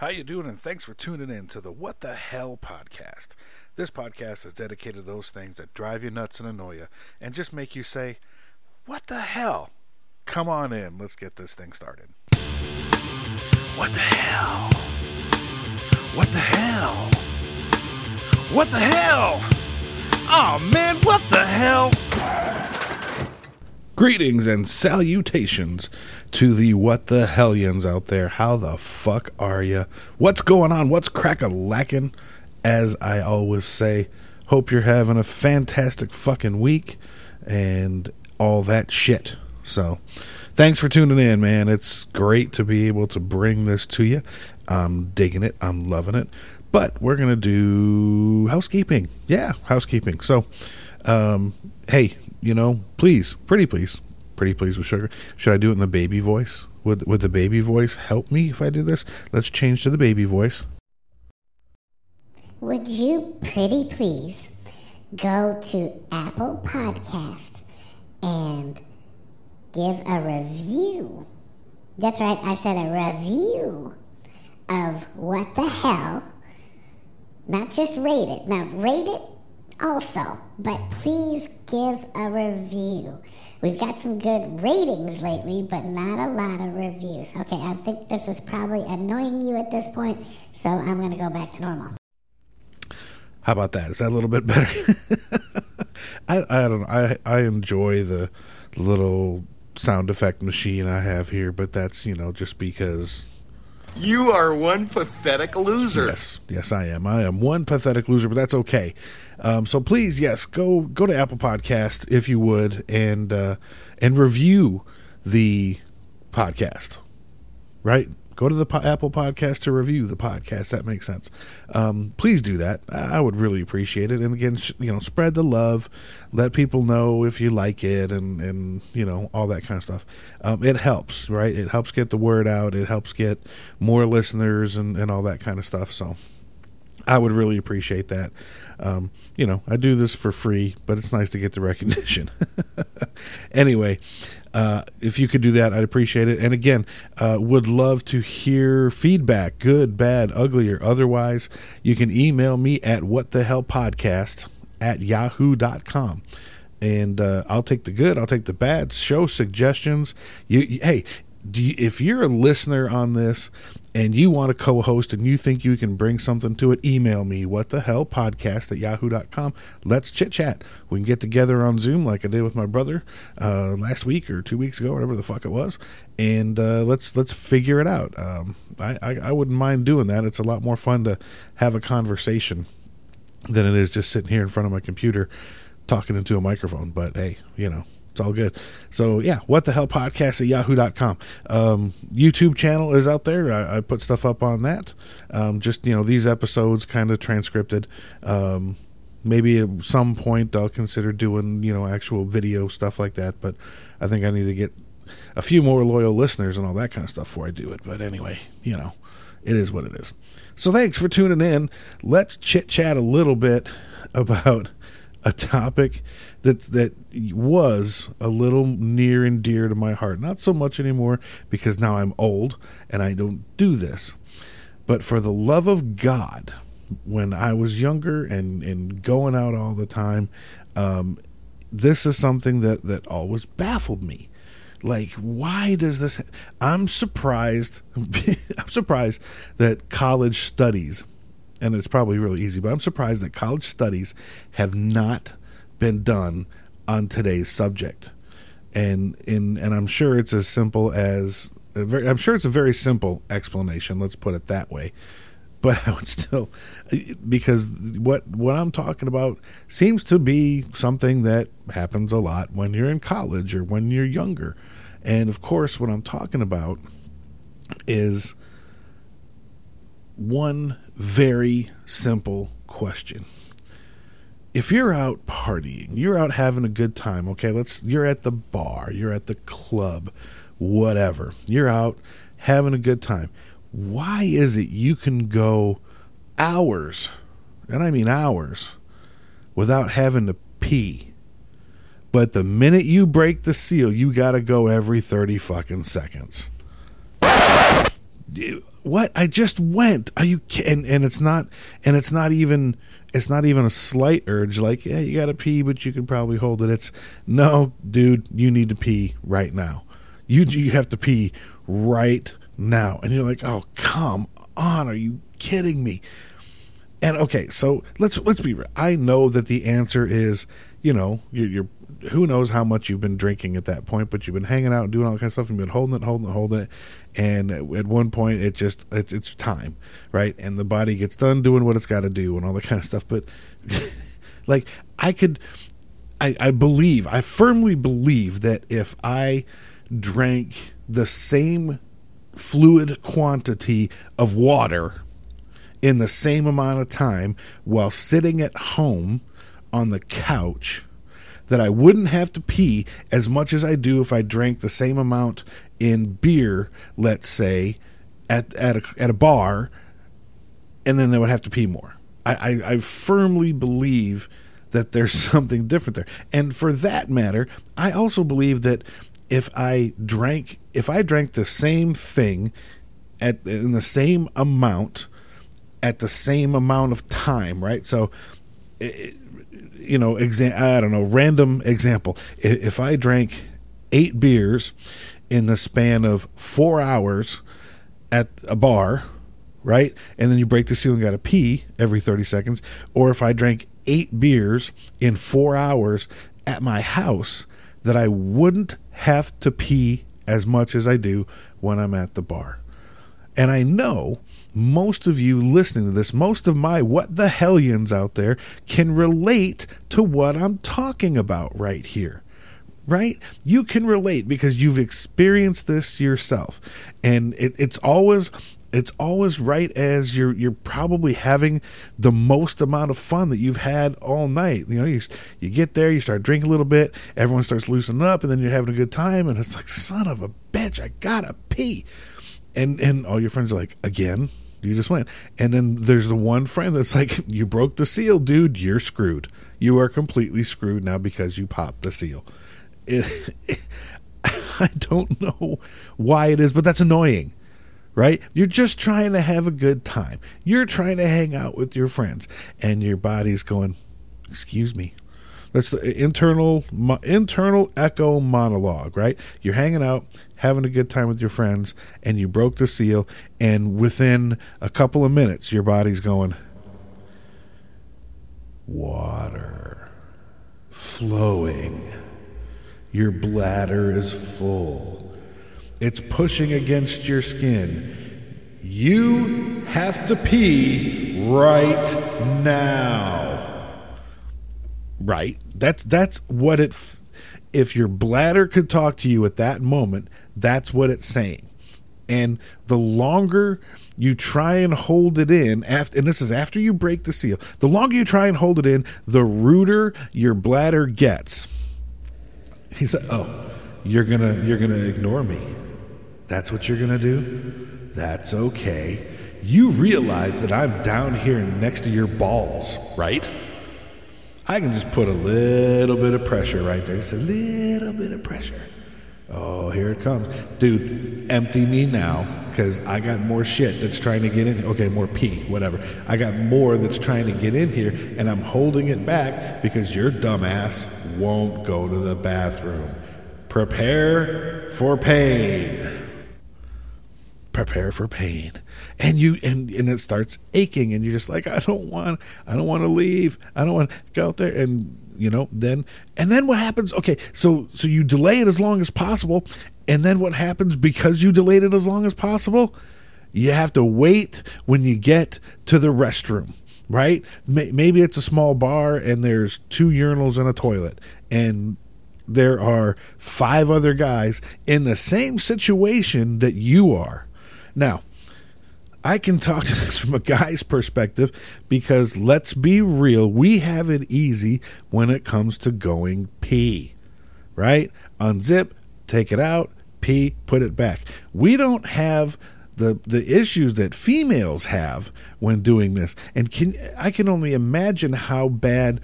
How you doing? And thanks for tuning in to the What the Hell podcast. This podcast is dedicated to those things that drive you nuts and annoy you, and just make you say, "What the hell?" Come on in. Let's get this thing started. What the hell? What the hell? What the hell? Oh man, what the hell? Greetings and salutations to the what the hellions out there. How the fuck are you? What's going on? What's crack a lacking? As I always say, hope you're having a fantastic fucking week and all that shit. So, thanks for tuning in, man. It's great to be able to bring this to you. I'm digging it. I'm loving it. But we're going to do housekeeping. Yeah, housekeeping. So, um, hey, you know, please, pretty please, pretty please with sugar. Should I do it in the baby voice? Would would the baby voice help me if I do this? Let's change to the baby voice. Would you pretty please go to Apple Podcast and give a review? That's right, I said a review of what the hell. Not just rate it. Now, rate it also, but please give a review. We've got some good ratings lately, but not a lot of reviews. Okay, I think this is probably annoying you at this point, so I'm going to go back to normal. How about that? Is that a little bit better? I I don't know. I I enjoy the little sound effect machine I have here, but that's you know just because You are one pathetic loser. Yes, yes, I am. I am one pathetic loser, but that's okay. Um, so please, yes, go go to Apple Podcast if you would, and uh, and review the podcast. Right, go to the po- Apple Podcast to review the podcast. That makes sense. Um, please do that. I would really appreciate it. And again, sh- you know, spread the love. Let people know if you like it, and and you know all that kind of stuff. Um, it helps, right? It helps get the word out. It helps get more listeners and and all that kind of stuff. So. I would really appreciate that. Um, you know, I do this for free, but it's nice to get the recognition. anyway, uh, if you could do that, I'd appreciate it. And again, uh, would love to hear feedback, good, bad, ugly, or otherwise. You can email me at what the hell podcast at yahoo.com and uh, I'll take the good, I'll take the bad. Show suggestions. You, you- hey, you, if you're a listener on this and you want to co-host and you think you can bring something to it, email me. What the hell podcast at yahoo.com. Let's chit chat. We can get together on Zoom like I did with my brother uh, last week or two weeks ago, whatever the fuck it was, and uh, let's let's figure it out. Um, I, I I wouldn't mind doing that. It's a lot more fun to have a conversation than it is just sitting here in front of my computer talking into a microphone. But hey, you know, it's all good. So yeah, what the hell podcast at yahoo.com. Um, YouTube channel is out there. I, I put stuff up on that. Um, just, you know, these episodes kind of transcripted. Um, maybe at some point I'll consider doing, you know, actual video stuff like that. But I think I need to get a few more loyal listeners and all that kind of stuff before I do it. But anyway, you know, it is what it is. So thanks for tuning in. Let's chit chat a little bit about a topic that that was a little near and dear to my heart. Not so much anymore because now I'm old and I don't do this. But for the love of God, when I was younger and, and going out all the time, um, this is something that, that always baffled me. Like, why does this? I'm surprised. I'm surprised that college studies, and it's probably really easy, but I'm surprised that college studies have not been done on today's subject. And in and I'm sure it's as simple as very, I'm sure it's a very simple explanation. Let's put it that way. But I would still, because what what I'm talking about seems to be something that happens a lot when you're in college or when you're younger. And of course, what I'm talking about is one very simple question. If you're out partying, you're out having a good time, okay? Let's you're at the bar, you're at the club, whatever. You're out having a good time. Why is it you can go hours, and I mean hours, without having to pee? But the minute you break the seal, you got to go every 30 fucking seconds. What? I just went. Are you kidding? and and it's not and it's not even it's not even a slight urge like, yeah, you got to pee, but you can probably hold it. It's no, dude, you need to pee right now. You you have to pee right now. And you're like, "Oh, come on. Are you kidding me?" And okay, so let's let's be real. I know that the answer is, you know, you're, you're who knows how much you've been drinking at that point, but you've been hanging out and doing all kind of stuff, and you've been holding it, holding it, holding it, and at one point it just it's it's time, right? And the body gets done doing what it's got to do and all that kind of stuff. But like I could, I I believe, I firmly believe that if I drank the same fluid quantity of water in the same amount of time while sitting at home on the couch that I wouldn't have to pee as much as I do if I drank the same amount in beer, let's say, at at a, at a bar, and then they would have to pee more. I, I, I firmly believe that there's something different there, and for that matter, I also believe that if I drank if I drank the same thing at in the same amount at the same amount of time, right? So. It, you know, exa- I don't know, random example. If I drank eight beers in the span of four hours at a bar, right? And then you break the seal and got to pee every 30 seconds. Or if I drank eight beers in four hours at my house, that I wouldn't have to pee as much as I do when I'm at the bar. And I know most of you listening to this, most of my what the hellions out there can relate to what I'm talking about right here. Right? You can relate because you've experienced this yourself. And it, it's always it's always right as you're you're probably having the most amount of fun that you've had all night. You know, you you get there, you start drinking a little bit, everyone starts loosening up, and then you're having a good time, and it's like, son of a bitch, I gotta pee. And and all your friends are like, again, you just went. And then there's the one friend that's like, you broke the seal, dude. You're screwed. You are completely screwed now because you popped the seal. It, it, I don't know why it is, but that's annoying, right? You're just trying to have a good time. You're trying to hang out with your friends, and your body's going, excuse me, that's the internal internal echo monologue, right? You're hanging out, having a good time with your friends, and you broke the seal, and within a couple of minutes, your body's going, water flowing. Your bladder is full. It's pushing against your skin. You have to pee right now. Right. That's that's what it. If your bladder could talk to you at that moment, that's what it's saying. And the longer you try and hold it in after and this is after you break the seal the longer you try and hold it in the ruder your bladder gets he said oh you're gonna you're gonna ignore me that's what you're gonna do that's okay you realize that i'm down here next to your balls right I can just put a little bit of pressure right there. Just a little bit of pressure. Oh, here it comes. Dude, empty me now because I got more shit that's trying to get in. Okay, more pee, whatever. I got more that's trying to get in here and I'm holding it back because your dumbass won't go to the bathroom. Prepare for pain. Prepare for pain and you and, and it starts aching and you're just like i don't want i don't want to leave i don't want to go out there and you know then and then what happens okay so so you delay it as long as possible and then what happens? Because you delayed it as long as possible you have to wait when you get to the restroom right? Maybe it's a small bar and there's two urinals and a toilet. And there are five other guys in the same situation that you are. Now I can talk to this from a guy's perspective because let's be real, we have it easy when it comes to going pee, right? Unzip, take it out, pee, put it back. We don't have the the issues that females have when doing this. And can I can only imagine how bad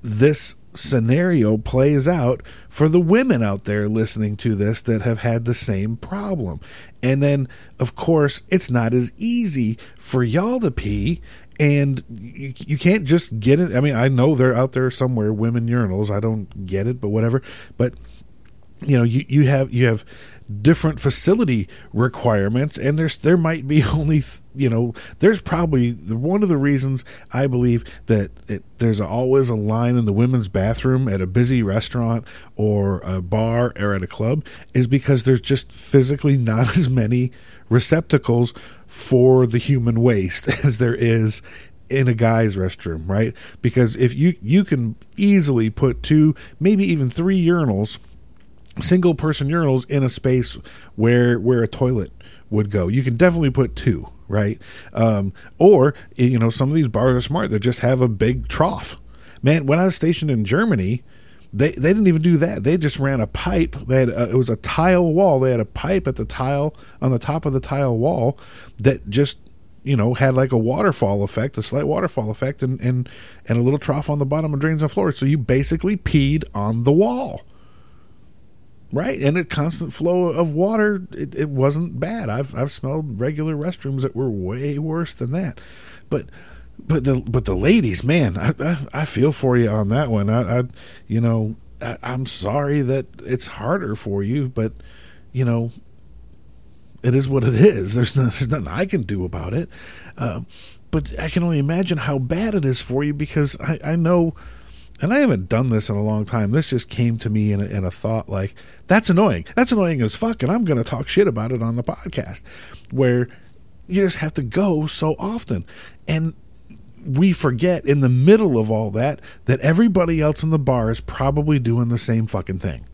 this scenario plays out for the women out there listening to this that have had the same problem. And then, of course, it's not as easy for y'all to pee. And you, you can't just get it. I mean, I know they're out there somewhere, women urinals. I don't get it, but whatever. But you know, you, you have you have different facility requirements and there's there might be only you know there's probably one of the reasons i believe that it, there's always a line in the women's bathroom at a busy restaurant or a bar or at a club is because there's just physically not as many receptacles for the human waste as there is in a guy's restroom right? Because if you you can easily put two maybe even three urinals single person urinals in a space where where a toilet would go. You can definitely put two, right? Um, or you know, some of these bars are smart. They just have a big trough. Man, when I was stationed in Germany, they they didn't even do that. They just ran a pipe. They had a, it was a tile wall. They had a pipe at the tile on the top of the tile wall that just you know had like a waterfall effect, a slight waterfall effect, and and and a little trough on the bottom of drains and floors. So you basically peed on the wall right and a constant flow of water it, it wasn't bad. I've i've smelled regular restrooms that were way worse than that. But but the but the ladies man i i, I feel for you on that one. I, I you know I, i'm sorry that it's harder for you but you know it is what it is. There's, no, there's nothing i can do about it. Um, but i can only imagine how bad it is for you because i i know and I haven't done this in a long time. This just came to me in a, in a thought like, that's annoying. That's annoying as fuck. And I'm going to talk shit about it on the podcast where you just have to go so often. And we forget in the middle of all that that everybody else in the bar is probably doing the same fucking thing.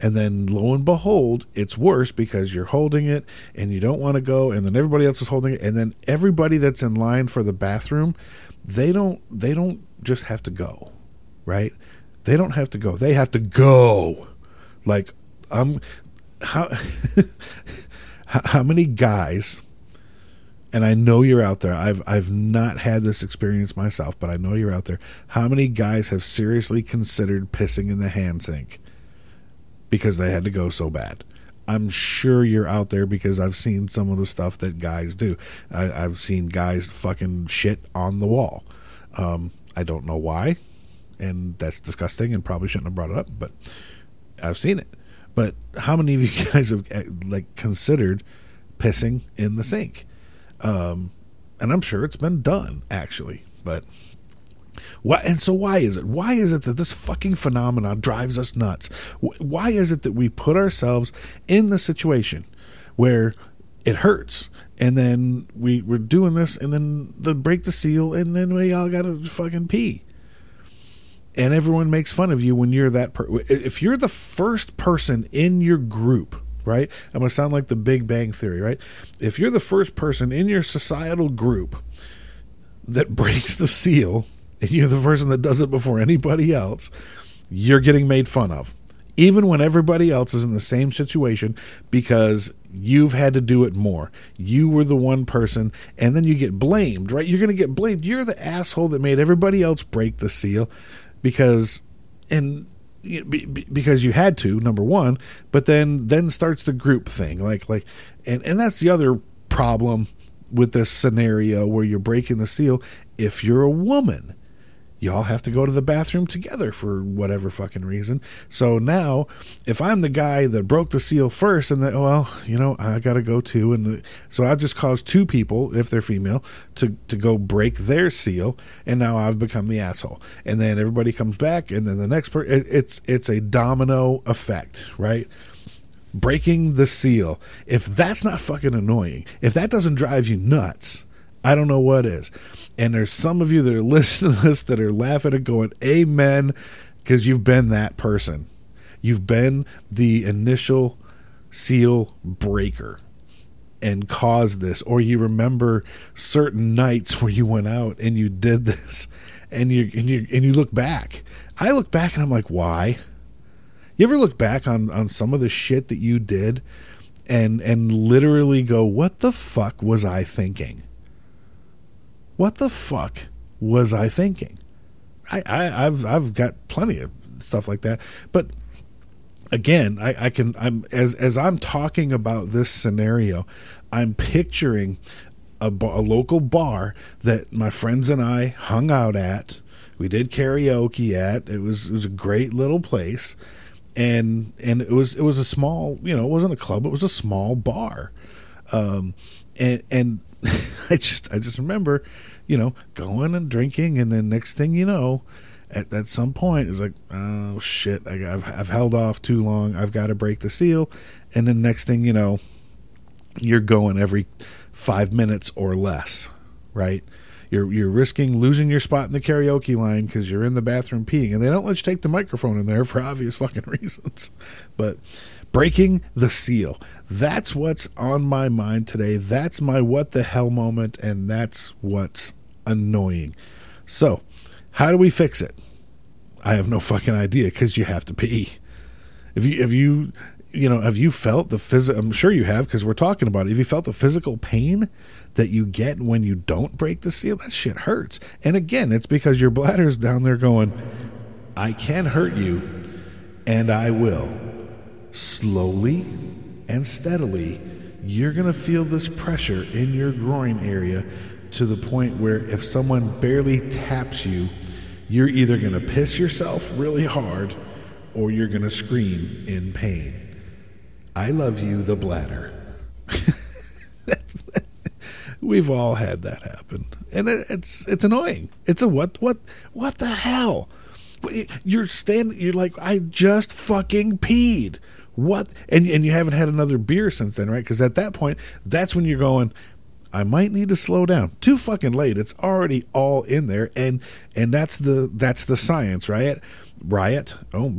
And then lo and behold, it's worse because you're holding it and you don't want to go and then everybody else is holding it and then everybody that's in line for the bathroom, they don't they don't just have to go right? They don't have to go. They have to go. Like I'm how how many guys and I know you're out there. I've I've not had this experience myself, but I know you're out there. How many guys have seriously considered pissing in the hand sink because they had to go so bad? I'm sure you're out there because I've seen some of the stuff that guys do. I, have seen guys fucking shit on the wall. Um, I don't know why and that's disgusting and probably shouldn't have brought it up, but I've seen it. But how many of you guys have eh, like considered pissing in the sink? Um, and I'm sure it's been done actually, but what? And so why is it? Why is it that this fucking phenomenon drives us nuts? Why is it that we put ourselves in the situation where it hurts and then we we're doing this and then the break the seal and then we all gotta fucking pee and everyone makes fun of you when you're that per- if you're the first person in your group right i'm going to sound like the big bang theory right if you're the first person in your societal group that breaks the seal and you're the person that does it before anybody else you're getting made fun of even when everybody else is in the same situation because you've had to do it more. You were the one person, and then you get blamed, right? You're going to get blamed. You're the asshole that made everybody else break the seal because and because you had to number one but then then starts the group thing like like and and that's the other problem with this scenario where you're breaking the seal. If you're a woman y'all have to go to the bathroom together for whatever fucking reason. So now, if I'm the guy that broke the seal first, and that oh, well, you know, I got to go too, and the, so I just caused two people, if they're female, to to go break their seal, and now I've become the asshole. And then everybody comes back, and then the next person, it, it's it's a domino effect, right? Breaking the seal. If that's not fucking annoying, if that doesn't drive you nuts, I don't know what is. And there's some of you that are listening to this that are laughing and going, Amen, because you've been that person. You've been the initial seal breaker and caused this. Or you remember certain nights where you went out and you did this and you and you and you look back. I look back and I'm like, why? You ever look back on, on some of the shit that you did and and literally go, what the fuck was I thinking? What the fuck was I thinking? I, I I've I've got plenty of stuff like that, but again, I, I can I'm as as I'm talking about this scenario, I'm picturing a, a local bar that my friends and I hung out at. We did karaoke at. It was it was a great little place, and and it was it was a small you know it wasn't a club. It was a small bar, um, and and I just I just remember, you know, going and drinking, and then next thing you know, at, at some point it's like oh shit I, have I've held off too long. I've got to break the seal. And then next thing you know you're going every five minutes or less right? You're you're risking losing your spot in the karaoke line because you're in the bathroom peeing. And they don't let you take the microphone in there for obvious fucking reasons. But breaking the seal that's what's on my mind today that's my what the hell moment and that's what's annoying so how do we fix it? I have no fucking idea because you have to pee. If you, if you, you know, have you felt the physical? I'm sure you have because we're talking about it. Have you felt the physical pain that you get when you don't break the seal? That shit hurts. And again, it's because your bladder's down there going, I can hurt you, and I will. Slowly and steadily, you're going to feel this pressure in your groin area to the point where if someone barely taps you, you're either going to piss yourself really hard or you're going to scream in pain. I love you, the bladder. We've all had that happen, and it's it's annoying. It's a what what what the hell? You're standing. You're like I just fucking peed. What? And and you haven't had another beer since then, right? Because at that point, that's when you're going. I might need to slow down. Too fucking late. It's already all in there, and and that's the that's the science, right? Riot. Oh,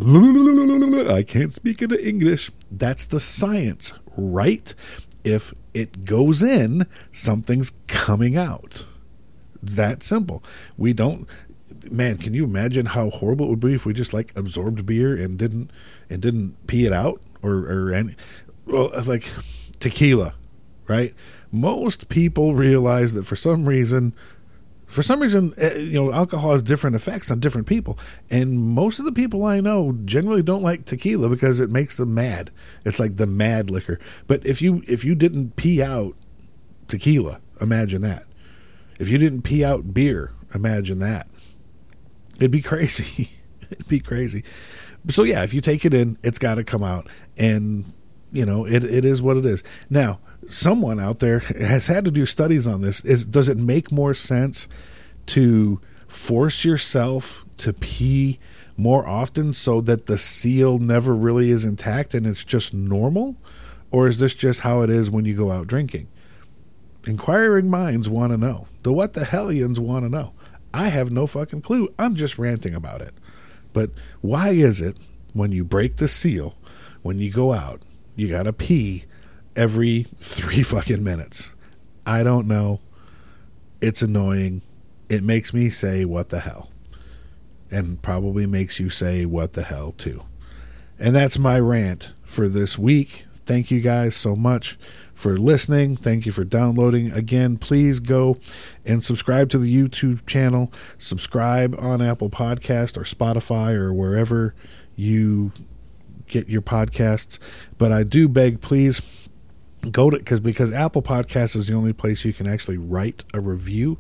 I can't speak into English. That's the science, right? If it goes in, something's coming out. It's that simple. We don't. Man, can you imagine how horrible it would be if we just like absorbed beer and didn't and didn't pee it out or or any, well, like tequila, right? most people realize that for some reason for some reason eh, you know alcohol has different effects on different people. And most of the people i know generally don't like tequila because it makes them mad. It's like the mad liquor. But if you if you didn't pee out tequila imagine that. If you didn't pee out beer imagine that it'd be crazy it'd be crazy so yeah if you take it in it's got to come out and you know it, it is what it is now someone out there has had to do studies on this. Is does it make more sense to force yourself to pee more often so that the seal never really is intact and it's just normal? Or is this just how it is when you go out drinking? Inquiring minds want to know. The what the hellions want to know. I have no fucking clue. I'm just ranting about it. But why is it when you break the seal, when you go out, you got to pee every three fucking minutes. I don't know. It's annoying. It makes me say, what the hell? And probably makes you say, what the hell, too. And that's my rant for this week. Thank you guys so much for listening. Thank you for downloading. Again, please go and subscribe to the YouTube channel. Subscribe on Apple Podcast or Spotify or wherever you get your podcasts. But I do beg, please go to because because Apple Podcast is the only place you can actually write a review.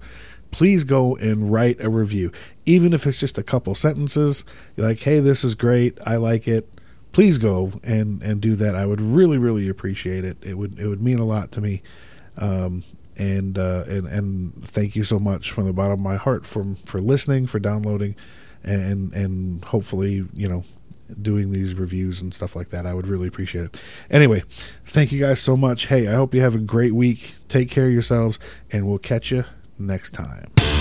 Please go and write a review, even if it's just a couple sentences. You're like, "Hey, this is great. I like it." Please go and and do that. I would really really appreciate it. It would it would mean a lot to me. Um, and uh, and and thank you so much from the bottom of my heart for for listening, for downloading, and and hopefully you know doing these reviews and stuff like that. I would really appreciate it. Anyway, thank you guys so much. Hey, I hope you have a great week. Take care of yourselves, and we'll catch you next time.